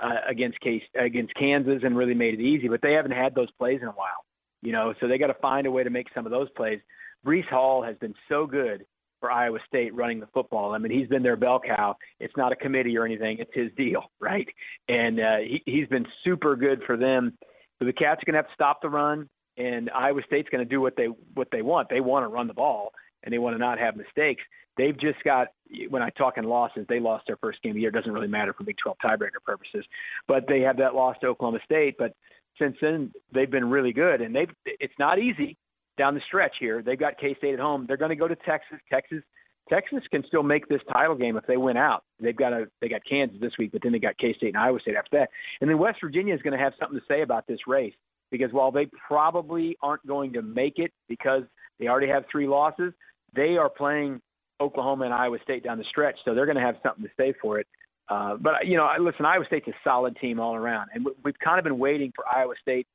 uh, against case against Kansas and really made it easy. But they haven't had those plays in a while. You know, so they got to find a way to make some of those plays. Breece Hall has been so good for Iowa State running the football. I mean, he's been their bell cow. It's not a committee or anything; it's his deal, right? And uh, he, he's been super good for them. So the Cats are going to have to stop the run, and Iowa State's going to do what they what they want. They want to run the ball, and they want to not have mistakes. They've just got when I talk in losses, they lost their first game of the year. It doesn't really matter for Big 12 tiebreaker purposes, but they have that loss to Oklahoma State. But since then, they've been really good, and they've it's not easy down the stretch here. They've got K State at home. They're going to go to Texas. Texas Texas can still make this title game if they win out. They've got a they got Kansas this week, but then they got K State and Iowa State after that. And then West Virginia is going to have something to say about this race because while they probably aren't going to make it because they already have three losses, they are playing Oklahoma and Iowa State down the stretch, so they're going to have something to say for it. Uh, but you know, listen, Iowa State's a solid team all around, and we've kind of been waiting for Iowa State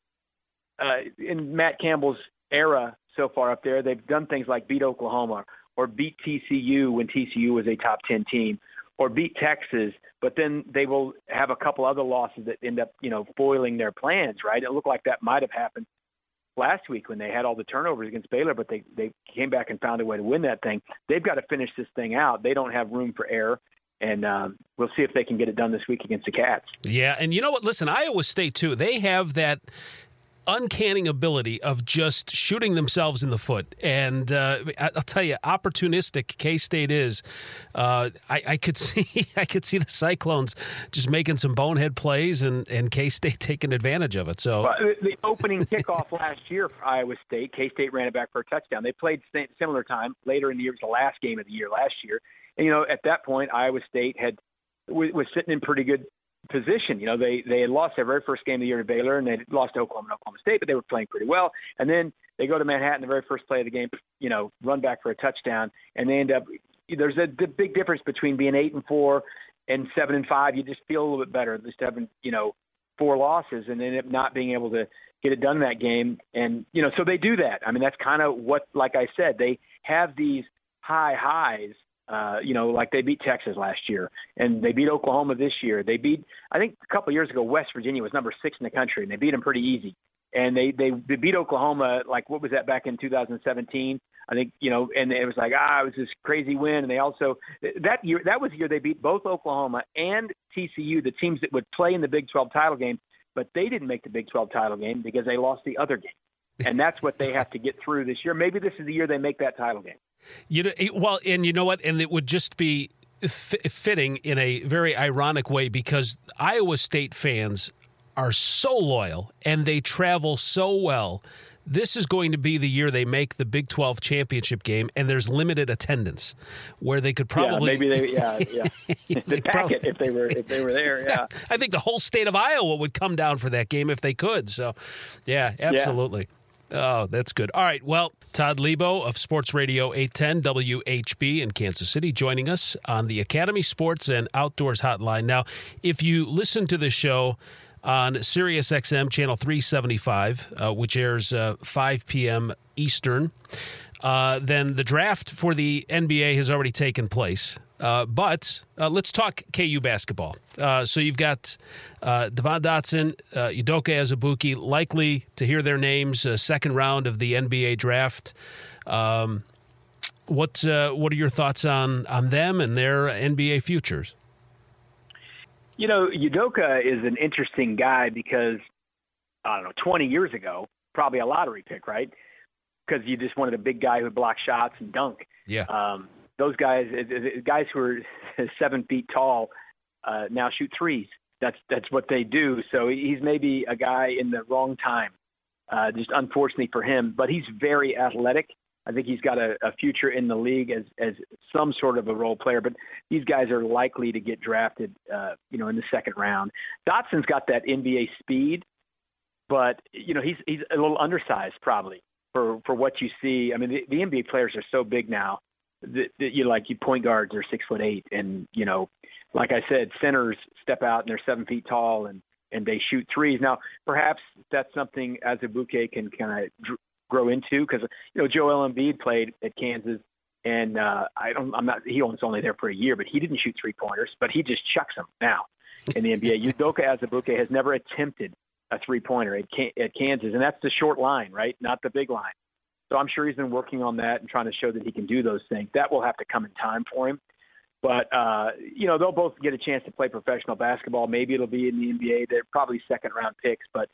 uh, in Matt Campbell's era so far up there. They've done things like beat Oklahoma or beat TCU when TCU was a top 10 team or beat Texas, but then they will have a couple other losses that end up, you know, foiling their plans, right? It looked like that might have happened last week when they had all the turnovers against Baylor, but they they came back and found a way to win that thing. They've got to finish this thing out. They don't have room for error. And um, we'll see if they can get it done this week against the Cats. Yeah, and you know what? Listen, Iowa State too. They have that uncanny ability of just shooting themselves in the foot. And uh, I'll tell you, opportunistic K State is. Uh, I, I, could see, I could see the Cyclones just making some bonehead plays, and, and K State taking advantage of it. So the opening kickoff last year for Iowa State, K State ran it back for a touchdown. They played similar time later in the year. It was the last game of the year last year, and you know at that point Iowa State had was sitting in pretty good position. You know, they they had lost their very first game of the year to Baylor, and they lost to Oklahoma and Oklahoma State, but they were playing pretty well. And then they go to Manhattan the very first play of the game, you know, run back for a touchdown, and they end up. There's a the big difference between being eight and four and seven and five. You just feel a little bit better, just having you know four losses and end up not being able to get it done that game. And you know, so they do that. I mean, that's kind of what, like I said, they have these high highs uh, you know, like they beat Texas last year, and they beat Oklahoma this year. They beat, I think, a couple of years ago, West Virginia was number six in the country, and they beat them pretty easy. And they they, beat Oklahoma like what was that back in 2017? I think you know, and it was like ah, it was this crazy win. And they also that year that was the year they beat both Oklahoma and TCU, the teams that would play in the Big 12 title game, but they didn't make the Big 12 title game because they lost the other game. And that's what they have to get through this year. Maybe this is the year they make that title game. You know, well, and you know what? And it would just be f- fitting in a very ironic way because Iowa State fans are so loyal and they travel so well. This is going to be the year they make the Big 12 championship game, and there's limited attendance, where they could probably yeah, maybe they yeah yeah the packet if they were if they were there yeah. yeah. I think the whole state of Iowa would come down for that game if they could. So, yeah, absolutely. Yeah. Oh, that's good. All right. Well, Todd Leabo of Sports Radio 810 WHB in Kansas City joining us on the Academy Sports and Outdoors Hotline. Now, if you listen to the show on Sirius XM channel 375, uh, which airs uh, 5 p.m. Eastern, uh, then the draft for the NBA has already taken place. Uh, but uh, let's talk KU basketball. Uh, so you've got uh, Devon Dotson, uh, Udoka Azubuike, likely to hear their names uh, second round of the NBA draft. Um, what uh, what are your thoughts on on them and their NBA futures? You know, Udoka is an interesting guy because I don't know, 20 years ago, probably a lottery pick, right? Because you just wanted a big guy who would block shots and dunk. Yeah. Um, those guys, guys who are seven feet tall, uh, now shoot threes. That's that's what they do. So he's maybe a guy in the wrong time, uh, just unfortunately for him. But he's very athletic. I think he's got a, a future in the league as as some sort of a role player. But these guys are likely to get drafted, uh, you know, in the second round. Dotson's got that NBA speed, but you know he's he's a little undersized probably for for what you see. I mean, the, the NBA players are so big now that, that you like you point guards are six foot eight, and you know, like I said, centers step out and they're seven feet tall and and they shoot threes. Now, perhaps that's something Azubuike can kind of dr- grow into because you know Joel Embiid played at Kansas and uh, I don't, I'm not. He was only there for a year, but he didn't shoot three pointers, but he just chucks them now in the NBA. Udoka Azubuike has never attempted a three pointer at, at Kansas, and that's the short line, right? Not the big line. So I'm sure he's been working on that and trying to show that he can do those things. That will have to come in time for him. But uh, you know, they'll both get a chance to play professional basketball. Maybe it'll be in the NBA. They're probably second round picks, but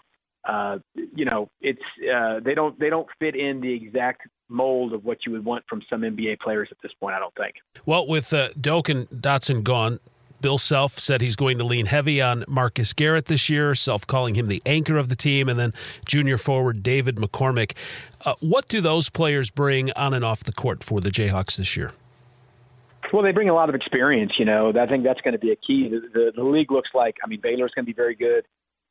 uh, you know, it's uh, they don't they don't fit in the exact mold of what you would want from some NBA players at this point. I don't think. Well, with uh, Doak and Dotson gone, Bill Self said he's going to lean heavy on Marcus Garrett this year, Self calling him the anchor of the team, and then junior forward David McCormick. Uh, what do those players bring on and off the court for the Jayhawks this year? Well, they bring a lot of experience. You know, I think that's going to be a key. The, the, the league looks like, I mean, Baylor's going to be very good.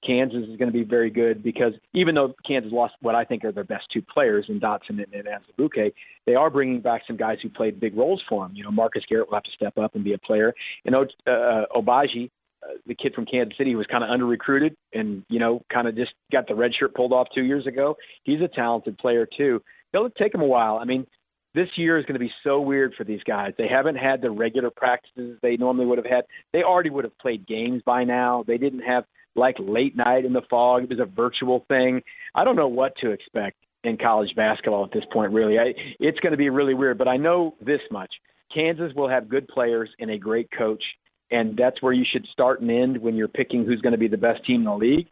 Kansas is going to be very good because even though Kansas lost what I think are their best two players in Dotson and, and Azubuike, they are bringing back some guys who played big roles for them. You know, Marcus Garrett will have to step up and be a player. And uh, Agbaji, uh, the kid from Kansas City, who was kind of under recruited and you know kind of just got the red shirt pulled off two years ago. He's a talented player too. It'll take him a while. I mean, this year is going to be so weird for these guys. They haven't had the regular practices they normally would have had. They already would have played games by now. They didn't have like late night in the Phog. It was a virtual thing. I don't know what to expect in college basketball at this point, really. I, it's going to be really weird, but I know this much. Kansas will have good players and a great coach, and that's where you should start and end when you're picking who's going to be the best team in the league.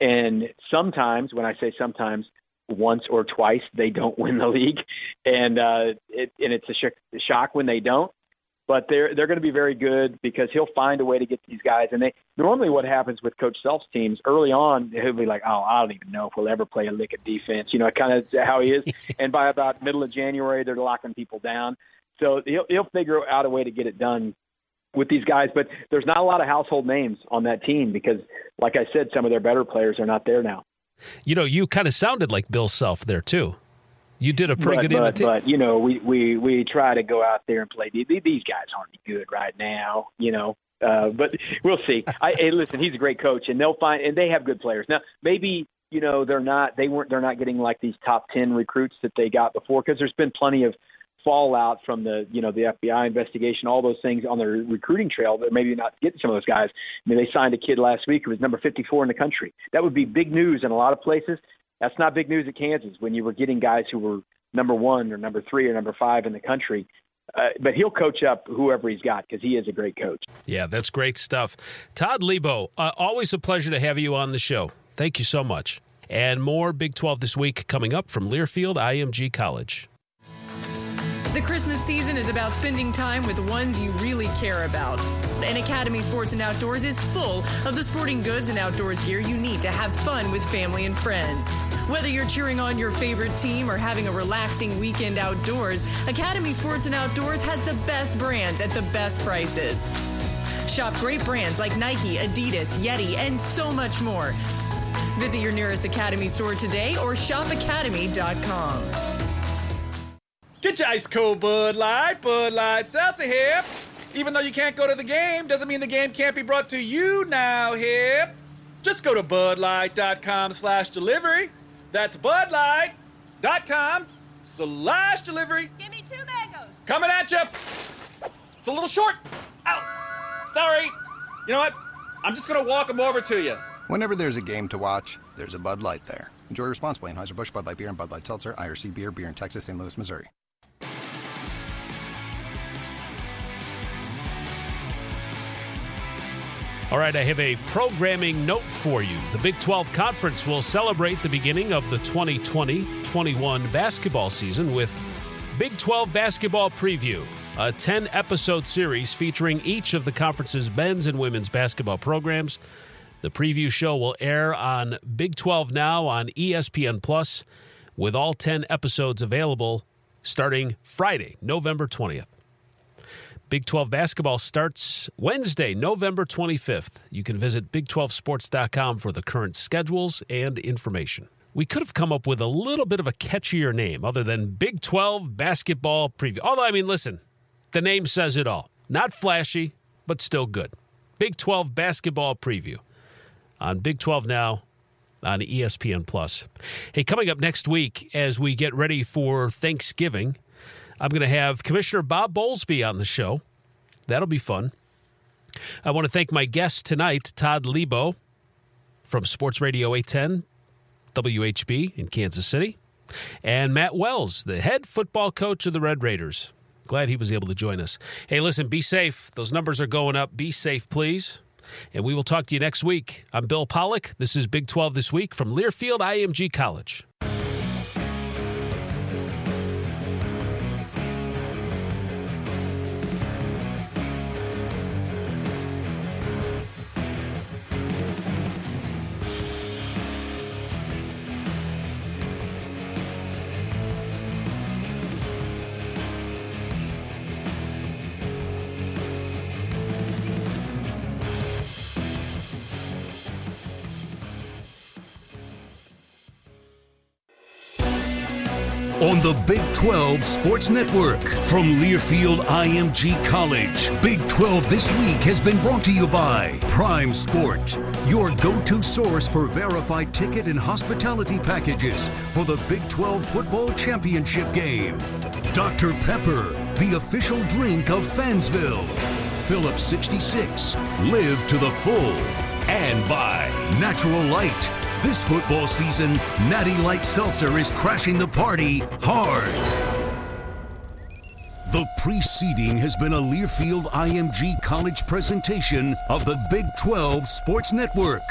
And sometimes, when I say sometimes, once or twice they don't win the league, and uh, it, and it's a, sh- a shock when they don't but they're they're going to be very good because he'll find a way to get these guys. And they normally what happens with Coach Self's teams early on, he'll be like, "Oh, I don't even know if we'll ever play a lick of defense." You know, kind of how he is. and by about middle of January, they're locking people down. So he'll he'll figure out a way to get it done with these guys. But there's not a lot of household names on that team because, like I said, some of their better players are not there now. You know, you kind of sounded like Bill Self there too. You did a pretty but, good but, imitation. But you know, we we we try to go out there and play. These guys aren't good right now. You know, uh, but we'll see. I hey, listen. He's a great coach, and they'll find and they have good players now. Maybe you know they're not they weren't they're not getting like these top ten recruits that they got before because there's been plenty of fallout from the you know the FBI investigation, all those things on their recruiting trail. They're maybe not getting some of those guys. I mean, they signed a kid last week who was number 54 in the country. That would be big news in a lot of places. That's not big news at Kansas when you were getting guys who were number one or number three or number five in the country. Uh, but he'll coach up whoever he's got because he is a great coach. Yeah, that's great stuff. Todd Leabo, uh, always a pleasure to have you on the show. Thank you so much. And more Big 12 this week coming up from Learfield IMG College. The Christmas season is about spending time with ones you really care about. And Academy Sports and Outdoors is full of the sporting goods and outdoors gear you need to have fun with family and friends. Whether you're cheering on your favorite team or having a relaxing weekend outdoors, Academy Sports and Outdoors has the best brands at the best prices. Shop great brands like Nike, Adidas, Yeti, and so much more. Visit your nearest Academy store today or shopacademy.com. Get your ice cold Bud Light. Bud Light Seltzer here. Even though you can't go to the game, doesn't mean the game can't be brought to you now here. Just go to budlight.com slash delivery. That's budlight.com slash delivery. Give me two mangoes. Coming at you. It's a little short. Ow. Sorry. You know what? I'm just going to walk them over to you. Whenever there's a game to watch, there's a Bud Light there. Enjoy responsibly. Anheuser-Busch Bud Light Beer and Bud Light Seltzer, IRC Beer, Beer in Texas, St. Louis, Missouri. All right, I have a programming note for you. The Big 12 Conference will celebrate the beginning of the 2020 21 basketball season with Big 12 Basketball Preview, a 10 episode series featuring each of the conference's men's and women's basketball programs. The preview show will air on Big 12 Now on ESPN Plus, with all 10 episodes available starting Friday, November 20th. Big 12 basketball starts Wednesday, November 25th. You can visit big12sports.com for the current schedules and information. We could have come up with a little bit of a catchier name other than Big 12 basketball preview. Although, I mean, listen, the name says it all. Not flashy, but still good. Big 12 basketball preview on Big 12 Now on ESPN Plus. Hey, coming up next week as we get ready for Thanksgiving, I'm going to have Commissioner Bob Bowlesby on the show. That'll be fun. I want to thank my guest tonight, Todd Leabo from Sports Radio 810 WHB in Kansas City, and Matt Wells, the head football coach of the Red Raiders. Glad he was able to join us. Hey, listen, be safe. Those numbers are going up. Be safe, please. And we will talk to you next week. I'm Bill Pollock. This is Big 12 This Week from Learfield IMG College. The Big 12 Sports Network. From Learfield IMG College, Big 12 This Week has been brought to you by Prime Sport, your go to source for verified ticket and hospitality packages for the Big 12 Football Championship game. Dr. Pepper, the official drink of Fansville. Phillips 66, live to the full. And by Natural Light this football season, Natty Light Seltzer is crashing the party hard. The preceding has been a Learfield IMG College presentation of the Big 12 Sports Network.